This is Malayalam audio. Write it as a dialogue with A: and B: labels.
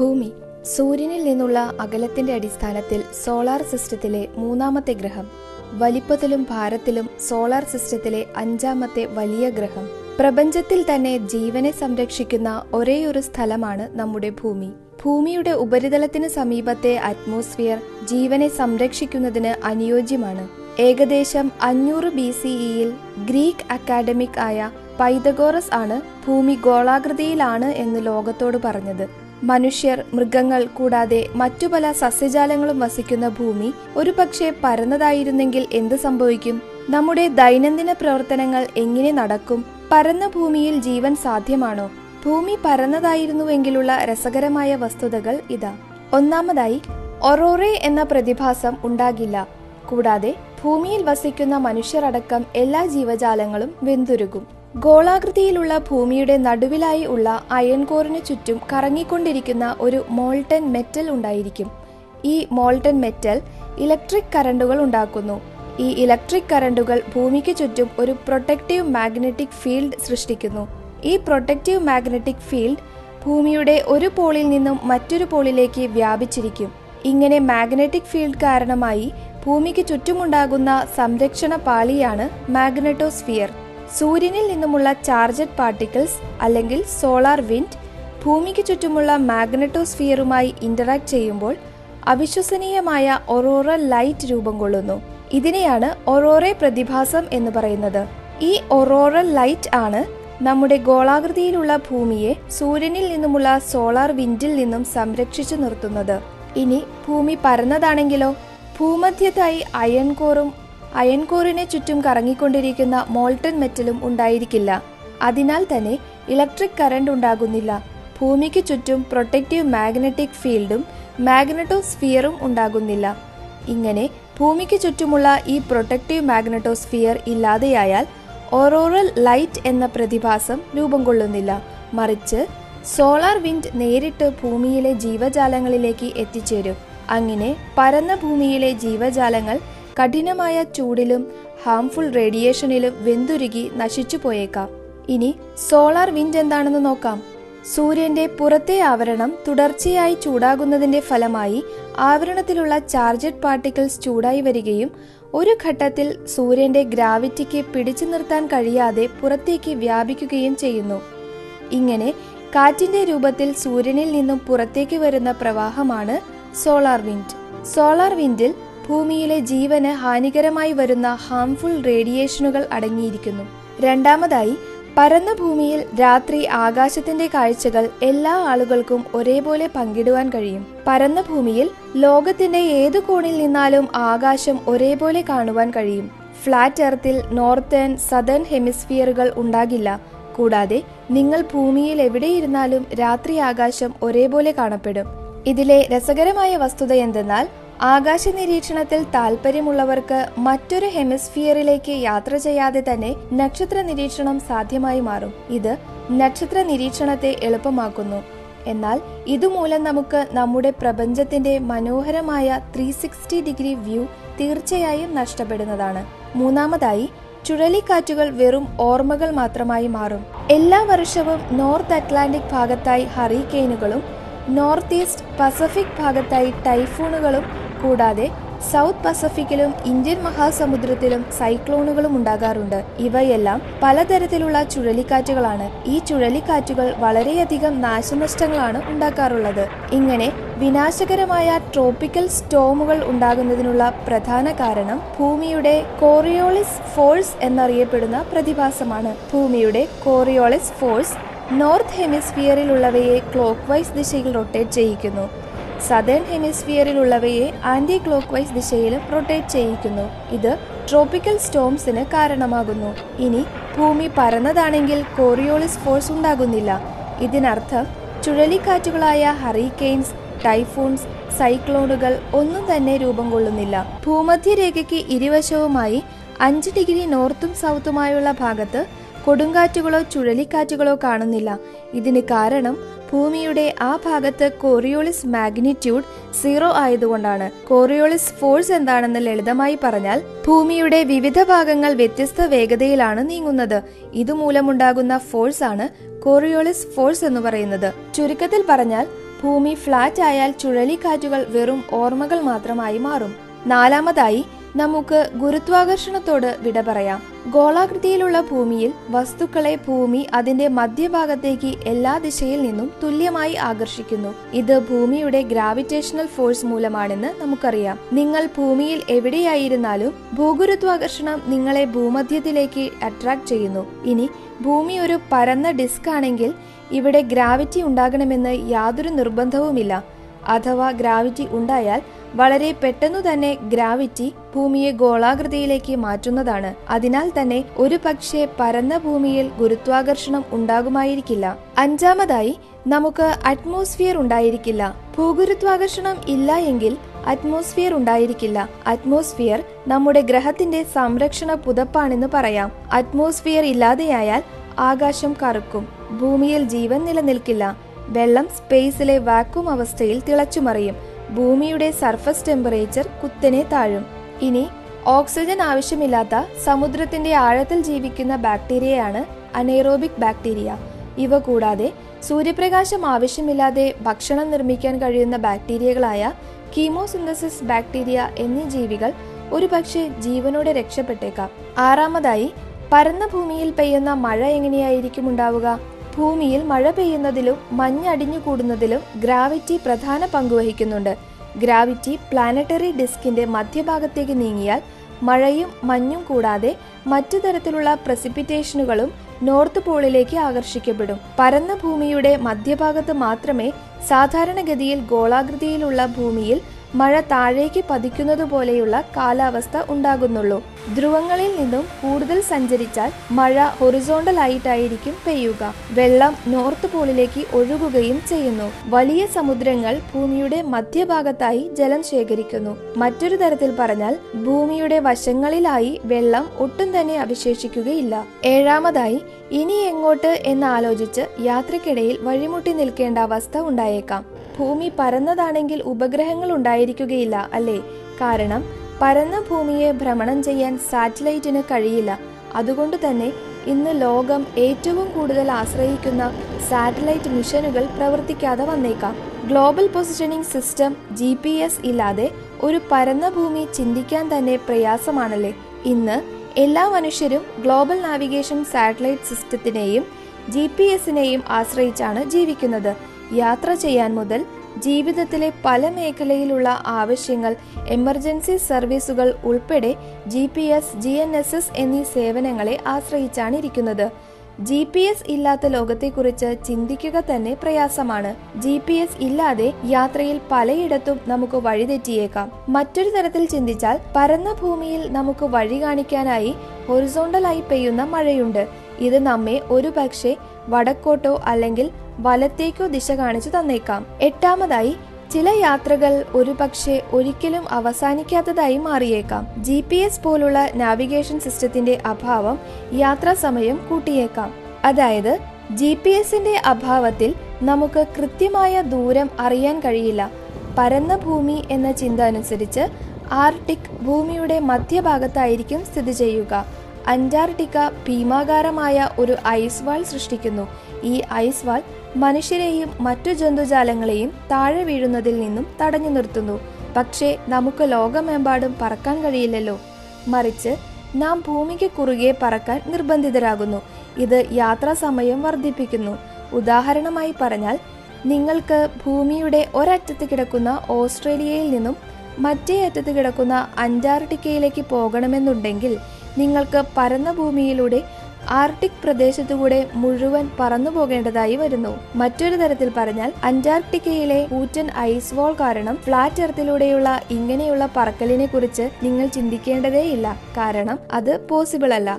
A: ഭൂമി സൂര്യനിൽ നിന്നുള്ള അകലത്തിന്റെ അടിസ്ഥാനത്തിൽ സോളാർ സിസ്റ്റത്തിലെ മൂന്നാമത്തെ ഗ്രഹം വലിപ്പത്തിലും ഭാരത്തിലും സോളാർ സിസ്റ്റത്തിലെ അഞ്ചാമത്തെ വലിയ ഗ്രഹം. പ്രപഞ്ചത്തിൽ തന്നെ ജീവനെ സംരക്ഷിക്കുന്ന ഒരേയൊരു സ്ഥലമാണ് നമ്മുടെ ഭൂമി. ഭൂമിയുടെ ഉപരിതലത്തിന് സമീപത്തെ അറ്റ്മോസ്ഫിയർ ജീവനെ സംരക്ഷിക്കുന്നതിന് അനുയോജ്യമാണ്. ഏകദേശം അഞ്ഞൂറ് ബി സിഇയിൽ ഗ്രീക്ക് അക്കാഡമിക് ആയ പൈതഗോറസ് ആണ് ഭൂമി ഗോളാകൃതിയിലാണ് എന്ന് ലോകത്തോട് പറഞ്ഞത്. മനുഷ്യർ മൃഗങ്ങൾ കൂടാതെ മറ്റു പല സസ്യജാലങ്ങളും വസിക്കുന്ന ഭൂമി ഒരു പക്ഷേ പരന്നതായിരുന്നെങ്കിൽ എന്ത് സംഭവിക്കും? നമ്മുടെ ദൈനംദിന പ്രവർത്തനങ്ങൾ എങ്ങനെ നടക്കും? പരന്ന ഭൂമിയിൽ ജീവൻ സാധ്യമാണോ? ഭൂമി പരന്നതായിരുന്നുവെങ്കിലുള്ള രസകരമായ വസ്തുതകൾ ഇതാ. ഒന്നാമതായി ഒറോറെ എന്ന പ്രതിഭാസം ഉണ്ടാകില്ല. കൂടാതെ ഭൂമിയിൽ വസിക്കുന്ന മനുഷ്യരടക്കം എല്ലാ ജീവജാലങ്ങളും വെന്തുരുകും. ഗോളാകൃതിയിലുള്ള ഭൂമിയുടെ നടുവിലായി ഉള്ള അയൺ കോറിന് ചുറ്റും കറങ്ങിക്കൊണ്ടിരിക്കുന്ന ഒരു മോൾട്ടൻ മെറ്റൽ ഉണ്ടായിരിക്കും. ഈ മോൾട്ടൻ മെറ്റൽ ഇലക്ട്രിക് കറണ്ടുകൾ ഉണ്ടാക്കുന്നു. ഈ ഇലക്ട്രിക് കറണ്ടുകൾ ഭൂമിക്ക് ചുറ്റും ഒരു പ്രൊട്ടക്റ്റീവ് മാഗ്നറ്റിക് ഫീൽഡ് സൃഷ്ടിക്കുന്നു. ഈ പ്രൊട്ടക്റ്റീവ് മാഗ്നറ്റിക് ഫീൽഡ് ഭൂമിയുടെ ഒരു പോളിൽ നിന്നും മറ്റൊരു പോളിലേക്ക് വ്യാപിച്ചിരിക്കും. ഇങ്ങനെ മാഗ്നറ്റിക് ഫീൽഡ് കാരണമായി ഭൂമിക്ക് ചുറ്റുമുണ്ടാകുന്ന സംരക്ഷണ പാളിയാണ് മാഗ്നറ്റോസ്ഫിയർ. സൂര്യനിൽ നിന്നുമുള്ള ചാർജഡ് പാർട്ടിക്കിൾസ് അല്ലെങ്കിൽ സോളാർ വിൻഡ് ഭൂമിക്ക് ചുറ്റുമുള്ള മാഗ്നറ്റോസ്ഫിയറുമായി ഇന്ററാക്ട് ചെയ്യുമ്പോൾ അവിശ്വസനീയമായ ഒറോറ ലൈറ്റ് രൂപം കൊള്ളുന്നു. ഇതിനെയാണ് ഒറോറെ പ്രതിഭാസം എന്ന് പറയുന്നത്. ഈ ഒറോറൽ ലൈറ്റ് ആണ് നമ്മുടെ ഗോളാകൃതിയിലുള്ള ഭൂമിയെ സൂര്യനിൽ നിന്നുമുള്ള സോളാർ വിൻഡിൽ നിന്നും സംരക്ഷിച്ചു നിർത്തുന്നത്. ഇനി ഭൂമി പരന്നതാണെങ്കിലോ? ഭൂമധ്യത്തായി അയൺ കോറും അയൺ കോറിനെ ചുറ്റും കറങ്ങിക്കൊണ്ടിരിക്കുന്ന മോൾട്ടൺ മെറ്റലും ഉണ്ടായിരിക്കില്ല. അതിനാൽ തന്നെ ഇലക്ട്രിക് കറന്റ് ഉണ്ടാകുന്നില്ല. ഭൂമിക്ക് ചുറ്റും പ്രൊട്ടക്റ്റീവ് മാഗ്നറ്റിക് ഫീൽഡും മാഗ്നറ്റോസ്ഫിയറും ഉണ്ടാകുന്നില്ല. ഇങ്ങനെ ഭൂമിക്ക് ചുറ്റുമുള്ള ഈ പ്രൊട്ടക്റ്റീവ് മാഗ്നറ്റോസ്ഫിയർ ഇല്ലാതെയായാൽ ഓറോറൽ ലൈറ്റ് എന്ന പ്രതിഭാസം രൂപം കൊള്ളുന്നില്ല. മറിച്ച് സോളാർ വിൻഡ് നേരിട്ട് ഭൂമിയിലെ ജീവജാലങ്ങളിലേക്ക് എത്തിച്ചേരും. അങ്ങനെ പരന്ന ഭൂമിയിലെ ജീവജാലങ്ങൾ കഠിനമായ ചൂടിലും ഹാംഫുൾ റേഡിയേഷനിലും വെന്തുരുകി നശിച്ചു പോയേക്കാം. ഇനി സോളാർ വിൻഡ് എന്താണെന്ന് നോക്കാം. സൂര്യന്റെ പുറത്തെ ആവരണം തുടർച്ചയായി ചൂടാകുന്നതിന്റെ ഫലമായി ആവരണത്തിലുള്ള ചാർജഡ് പാർട്ടിക്കിൾസ് ചൂടായി വരികയും ഒരു ഘട്ടത്തിൽ സൂര്യന്റെ ഗ്രാവിറ്റിക്ക് പിടിച്ചു നിർത്താൻ കഴിയാതെ പുറത്തേക്ക് വ്യാപിക്കുകയും ചെയ്യുന്നു. ഇങ്ങനെ കാറ്റിന്റെ രൂപത്തിൽ സൂര്യനിൽ നിന്നും പുറത്തേക്ക് വരുന്ന പ്രവാഹമാണ് സോളാർ വിൻഡ് സോളാർ വിൻഡിൽ ഭൂമിയിലെ ജീവന് ഹാനികരമായി വരുന്ന ഹാംഫുൾ റേഡിയേഷനുകൾ അടങ്ങിയിരിക്കുന്നു. രണ്ടാമതായി പരന്ന ഭൂമിയിൽ രാത്രി ആകാശത്തിന്റെ കാഴ്ചകൾ എല്ലാ ആളുകൾക്കും ഒരേപോലെ പങ്കിടുവാൻ കഴിയും. പരന്ന ഭൂമിയിൽ ലോകത്തിന്റെ ഏത് കോണിൽ നിന്നാലും ആകാശം ഒരേപോലെ കാണുവാൻ കഴിയും. ഫ്ലാറ്റ് എർത്തിൽ നോർത്തേൺ സദേൺ ഹെമിസ്ഫിയറുകൾ ഉണ്ടാകില്ല. കൂടാതെ നിങ്ങൾ ഭൂമിയിൽ എവിടെയിരുന്നാലും രാത്രി ആകാശം ഒരേപോലെ കാണപ്പെടും. ഇതിലെ രസകരമായ വസ്തുത എന്തെന്നാൽ ആകാശ നിരീക്ഷണത്തിൽ താല്പര്യമുള്ളവർക്ക് മറ്റൊരു ഹെമിസ്ഫിയറിലേക്ക് യാത്ര ചെയ്യാതെ തന്നെ നക്ഷത്ര നിരീക്ഷണം സാധ്യമായി മാറും. ഇത് നക്ഷത്ര നിരീക്ഷണത്തെ എളുപ്പമാക്കുന്നു. എന്നാൽ ഇതുമൂലം നമുക്ക് നമ്മുടെ പ്രപഞ്ചത്തിന്റെ മനോഹരമായ ത്രീ സിക്സ്റ്റി ഡിഗ്രി വ്യൂ തീർച്ചയായും നഷ്ടപ്പെടുന്നതാണ്. മൂന്നാമതായി ചുഴലിക്കാറ്റുകൾ വെറും ഓർമ്മകൾ മാത്രമായി മാറും. എല്ലാ വർഷവും നോർത്ത് അറ്റ്ലാന്റിക് ഭാഗത്തായി ഹറിക്കെയിനുകളും നോർത്ത് ഈസ്റ്റ് പസഫിക് ഭാഗത്തായി ടൈഫൂണുകളും കൂടാതെ സൗത്ത് പസഫിക്കിലും ഇന്ത്യൻ മഹാസമുദ്രത്തിലും സൈക്ലോണുകളും ഉണ്ടാകാറുണ്ട്. ഇവയെല്ലാം പലതരത്തിലുള്ള ചുഴലിക്കാറ്റുകളാണ്. ഈ ചുഴലിക്കാറ്റുകൾ വളരെയധികം നാശനഷ്ടങ്ങളാണ് ഉണ്ടാക്കാറുള്ളത്. ഇങ്ങനെ വിനാശകരമായ ട്രോപ്പിക്കൽ സ്റ്റോമുകൾ ഉണ്ടാകുന്നതിനുള്ള പ്രധാന കാരണം ഭൂമിയുടെ കോറിയോളിസ് ഫോഴ്സ് എന്നറിയപ്പെടുന്ന പ്രതിഭാസമാണ്. ഭൂമിയുടെ കോറിയോളിസ് ഫോഴ്സ് നോർത്ത് ഹെമിസ്ഫിയറിലുള്ളവയെ ക്ലോക്ക് വൈസ് ദിശയിൽ റൊട്ടേറ്റ് ചെയ്യിക്കുന്നു. സദേൺ ഹെമിസ്ഫിയറിലുള്ളവയെ ആന്റി ക്ലോക്ക് വൈസ് ദിശയിലും റൊട്ടേറ്റ് ചെയ്യിക്കുന്നു. ഇത് ട്രോപ്പിക്കൽ സ്റ്റോംസിന് കാരണമാകുന്നു. ഇനി ഭൂമി പരന്നതാണെങ്കിൽ കോറിയോളിസ് ഫോഴ്സ് ഉണ്ടാകുന്നില്ല. ഇതിനർത്ഥം ചുഴലിക്കാറ്റുകളായ ഹറിക്കെയിൻസ് ടൈഫൂൺസ് സൈക്ലോണുകൾ ഒന്നും തന്നെ രൂപം കൊള്ളുന്നില്ല. ഭൂമധ്യരേഖയ്ക്ക് ഇരുവശവുമായി അഞ്ച് ഡിഗ്രി നോർത്തും സൗത്തുമായുള്ള ഭാഗത്ത് കൊടുങ്കാറ്റുകളോ ചുഴലിക്കാറ്റുകളോ കാണുന്നില്ല. ഇതിന് കാരണം ഭൂമിയുടെ ആ ഭാഗത്ത് കോറിയോളിസ് മാഗ്നിറ്റ്യൂഡ് സീറോ ആയതുകൊണ്ടാണ്. കോറിയോളിസ് ഫോഴ്സ് എന്താണെന്ന് ലളിതമായി പറഞ്ഞാൽ ഭൂമിയുടെ വിവിധ ഭാഗങ്ങൾ വ്യത്യസ്ത വേഗതയിലാണ് നീങ്ങുന്നത്. ഇതുമൂലമുണ്ടാകുന്ന ഫോഴ്സ് ആണ് കോറിയോളിസ് ഫോഴ്സ് എന്ന് പറയുന്നത്. ചുരുക്കത്തിൽ പറഞ്ഞാൽ ഭൂമി ഫ്ലാറ്റ് ആയാൽ ചുഴലിക്കാറ്റുകൾ വെറും ഓർമ്മകൾ മാത്രമായി മാറും. നാലാമതായി നമുക്ക് ഗുരുത്വാകർഷണത്തോട് വിട പറയാം. ഗോളാകൃതിയിലുള്ള ഭൂമിയിൽ വസ്തുക്കളെ ഭൂമി അതിന്റെ മധ്യഭാഗത്തേക്ക് എല്ലാ ദിശയിൽ നിന്നും തുല്യമായി ആകർഷിക്കുന്നു. ഇത് ഭൂമിയുടെ ഗ്രാവിറ്റേഷണൽ ഫോഴ്സ് മൂലമാണെന്ന് നമുക്കറിയാം. നിങ്ങൾ ഭൂമിയിൽ എവിടെയായിരുന്നാലും ഭൂഗുരുത്വാകർഷണം നിങ്ങളെ ഭൂമധ്യത്തിലേക്ക് അട്രാക്ട് ചെയ്യുന്നു. ഇനി ഭൂമി ഒരു പരന്ന ഡിസ്ക് ആണെങ്കിൽ ഇവിടെ ഗ്രാവിറ്റി ഉണ്ടാകണമെന്ന് യാതൊരു നിർബന്ധവുമില്ല. അഥവാ ഗ്രാവിറ്റി ഉണ്ടായാൽ വളരെ പെട്ടെന്നു തന്നെ ഗ്രാവിറ്റി ഭൂമിയെ ഗോളാകൃതിയിലേക്ക് മാറ്റുന്നതാണ്. അതിനാൽ തന്നെ ഒരു പക്ഷേ പരന്ന ഭൂമിയിൽ ഗുരുത്വാകർഷണം ഉണ്ടാകുമായിരിക്കില്ല. അഞ്ചാമതായി നമുക്ക് അറ്റ്മോസ്ഫിയർ ഉണ്ടായിരിക്കില്ല. ഭൂഗുരുത്വാകർഷണം ഇല്ല എങ്കിൽ അറ്റ്മോസ്ഫിയർ ഉണ്ടായിരിക്കില്ല. അറ്റ്മോസ്ഫിയർ നമ്മുടെ ഗ്രഹത്തിന്റെ സംരക്ഷണ പുതപ്പാണെന്ന് പറയാം. അറ്റ്മോസ്ഫിയർ ഇല്ലാതെയായാൽ ആകാശം കറുക്കും. ഭൂമിയിൽ ജീവൻ നിലനിൽക്കില്ല. വെള്ളം സ്പേസിലെ വാക്വം അവസ്ഥയിൽ തിളച്ചുമറിയും. ഭൂമിയുടെ സർഫസ് ടെമ്പറേച്ചർ കുത്തനെ താഴും. ഇനി ഓക്സിജൻ ആവശ്യമില്ലാത്ത സമുദ്രത്തിന്റെ ആഴത്തിൽ ജീവിക്കുന്ന ബാക്ടീരിയയാണ് അനേറോബിക് ബാക്ടീരിയ. ഇവ കൂടാതെ സൂര്യപ്രകാശം ആവശ്യമില്ലാതെ ഭക്ഷണം നിർമ്മിക്കാൻ കഴിയുന്ന ബാക്ടീരിയകളായ കീമോസിന്തസിസ് ബാക്ടീരിയ എന്നീ ജീവികൾ ഒരുപക്ഷെ ജീവനോടെ രക്ഷപ്പെട്ടേക്കാം. ആറാമതായി പരന്ന ഭൂമിയിൽ പെയ്യുന്ന മഴ എങ്ങനെയായിരിക്കും ഉണ്ടാവുക? ഭൂമിയിൽ മഴ പെയ്യുന്നതിലും മഞ്ഞടിഞ്ഞു കൂടുന്നതിലും ഗ്രാവിറ്റി പ്രധാന പങ്കുവഹിക്കുന്നുണ്ട് ഗ്രാവിറ്റി പ്ലാനറ്ററി ഡിസ്കിന്റെ മധ്യഭാഗത്തേക്ക് നീങ്ങിയാൽ മഴയും മഞ്ഞും കൂടാതെ മറ്റു തരത്തിലുള്ള പ്രസിപ്പിറ്റേഷനുകളും നോർത്ത് പോളിലേക്ക് ആകർഷിക്കപ്പെടും. പരന്ന ഭൂമിയുടെ മധ്യഭാഗത്ത് മാത്രമേ സാധാരണഗതിയിൽ ഗോളാകൃതിയിലുള്ള ഭൂമിയിൽ മഴ താഴേക്ക് പതിക്കുന്നത് പോലെയുള്ള കാലാവസ്ഥ ഉണ്ടാകുന്നുള്ളൂ. ധ്രുവങ്ങളിൽ നിന്നും കൂടുതൽ സഞ്ചരിച്ചാൽ മഴ ഹൊറിസോണ്ടൽ ആയിട്ടായിരിക്കും പെയ്യുക. വെള്ളം നോർത്ത് പോളിലേക്ക് ഒഴുകുകയും ചെയ്യുന്നു. വലിയ സമുദ്രങ്ങൾ ഭൂമിയുടെ മധ്യഭാഗത്തായി ജലം ശേഖരിക്കുന്നു. മറ്റൊരു തരത്തിൽ പറഞ്ഞാൽ ഭൂമിയുടെ വശങ്ങളിലായി വെള്ളം ഒട്ടും തന്നെ അവശേഷിക്കുകയില്ല. ഏഴാമതായി ഇനി എങ്ങോട്ട് എന്ന് ആലോചിച്ച് യാത്രക്കിടയിൽ വഴിമുട്ടി നിൽക്കേണ്ട അവസ്ഥ ഉണ്ടായേക്കാം. ഭൂമി പരന്നതാണെങ്കിൽ ഉപഗ്രഹങ്ങൾ ഉണ്ടായിരിക്കുകയില്ല അല്ലേ? കാരണം പരന്ന ഭൂമിയെ ഭ്രമണം ചെയ്യാൻ സാറ്റലൈറ്റിന് കഴിയില്ല. അതുകൊണ്ട് തന്നെ ഇന്ന് ലോകം ഏറ്റവും കൂടുതൽ ആശ്രയിക്കുന്ന സാറ്റലൈറ്റ് മിഷനുകൾ പ്രവർത്തിക്കാതെ വന്നേക്കാം. ഗ്ലോബൽ പൊസിഷനിംഗ് സിസ്റ്റം ജി ഇല്ലാതെ ഒരു പരന്ന ഭൂമി ചിന്തിക്കാൻ തന്നെ പ്രയാസമാണല്ലേ? ഇന്ന് എല്ലാ മനുഷ്യരും ഗ്ലോബൽ നാവിഗേഷൻ സാറ്റലൈറ്റ് സിസ്റ്റത്തിനെയും ജി പി എസിനെയും ആശ്രയിച്ചാണ് ജീവിക്കുന്നത്. യാത്ര ചെയ്യാൻ മുതൽ ജീവിതത്തിലെ പല മേഖലയിലുള്ള ആവശ്യങ്ങൾ എമർജൻസി സർവീസുകൾ ഉൾപ്പെടെ G P S G N S S എന്നീ സേവനങ്ങളെ ആശ്രയിച്ചാണ് ഇരിക്കുന്നത്. ജി പി എസ് ഇല്ലാത്ത ലോകത്തെക്കുറിച്ച് ചിന്തിക്കുക തന്നെ പ്രയാസമാണ്. ജി പി എസ് ഇല്ലാതെ യാത്രയിൽ പലയിടത്തും നമുക്ക് വഴിതെറ്റിയേക്കാം. മറ്റൊരു തരത്തിൽ ചിന്തിച്ചാൽ പരന്ന ഭൂമിയിൽ നമുക്ക് വഴി കാണിക്കാനായി ഹൊറിസോണ്ടലായി പെയ്യുന്ന മഴയുണ്ട്. ഇത് നമ്മെ ഒരു പക്ഷേ വടക്കോട്ടോ അല്ലെങ്കിൽ വലത്തേക്കോ ദിശ കാണിച്ചു തന്നേക്കാം. എട്ടാമതായി ചില യാത്രകൾ ഒരു പക്ഷേ ഒരിക്കലും അവസാനിക്കാത്തതായി മാറിയേക്കാം. ജി പി എസ് പോലുള്ള നാവിഗേഷൻ സിസ്റ്റത്തിന്റെ അഭാവം യാത്രാ സമയം കൂട്ടിയേക്കാം. അതായത് ജി പി എസിന്റെ അഭാവത്തിൽ നമുക്ക് കൃത്യമായ ദൂരം അറിയാൻ കഴിയില്ല. പരന്ന ഭൂമി എന്ന ചിന്ത അനുസരിച്ച് ആർട്ടിക് ഭൂമിയുടെ മധ്യഭാഗത്തായിരിക്കും സ്ഥിതി ചെയ്യുക. അന്റാർട്ടിക്ക ഭീമാകാരമായ ഒരു ഐസ് വാൾ സൃഷ്ടിക്കുന്നു. ഈ ഐസ് വാൾ മനുഷ്യരെയും മറ്റു ജന്തുജാലങ്ങളെയും താഴെ വീഴുന്നതിൽ നിന്നും തടഞ്ഞു നിർത്തുന്നു. പക്ഷേ നമുക്ക് ലോകമെമ്പാടും പറക്കാൻ കഴിയില്ലല്ലോ. മറിച്ച് നാം ഭൂമിക്ക് കുറുകെ പറക്കാൻ നിർബന്ധിതരാകുന്നു. ഇത് യാത്രാ സമയം വർദ്ധിപ്പിക്കുന്നു. ഉദാഹരണമായി പറഞ്ഞാൽ നിങ്ങൾക്ക് ഭൂമിയുടെ ഒരറ്റത്ത് കിടക്കുന്ന ഓസ്ട്രേലിയയിൽ നിന്നും മറ്റേ അറ്റത്ത് കിടക്കുന്ന അന്റാർട്ടിക്കയിലേക്ക് പോകണമെന്നുണ്ടെങ്കിൽ നിങ്ങൾക്ക് പരന്ന ഭൂമിയിലൂടെ ആർട്ടിക് പ്രദേശത്തുകൂടെ മുഴുവൻ പറന്നു പോകേണ്ടതായി വരുന്നു. മറ്റൊരു തരത്തിൽ പറഞ്ഞാൽ അന്റാർട്ടിക്കയിലെ ഊറ്റൻ ഐസ് വാൾ കാരണം ഫ്ലാറ്റ് എർത്തിലൂടെയുള്ള ഇങ്ങനെയുള്ള പറക്കലിനെ കുറിച്ച് നിങ്ങൾ ചിന്തിക്കേണ്ടതേയില്ല. കാരണം അത് പോസിബിൾ അല്ല.